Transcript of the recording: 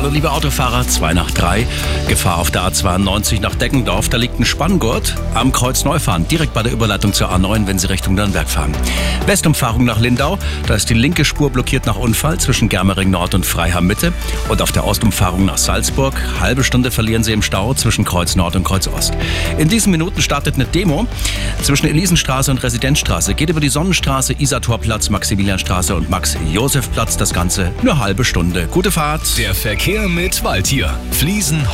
Hallo liebe Autofahrer, 2 nach 3. Gefahr auf der A92 nach Deckendorf. Da liegt ein Spanngurt am Kreuz Neufahren, direkt bei der Überleitung zur A9, wenn Sie Richtung Nürnberg fahren. Westumfahrung nach Lindau. Da ist die linke Spur blockiert nach Unfall zwischen Germering Nord und Freiham Mitte. Und auf der Ostumfahrung nach Salzburg. Halbe Stunde verlieren Sie im Stau zwischen Kreuz Nord und Kreuz Ost. In diesen Minuten startet eine Demo zwischen Elisenstraße und Residenzstraße. Geht über die Sonnenstraße, Isatorplatz, Maximilianstraße und Max-Josef-Platz. Das Ganze eine halbe Stunde. Gute Fahrt. Der Verkehr mit Waldtier. Fliesen,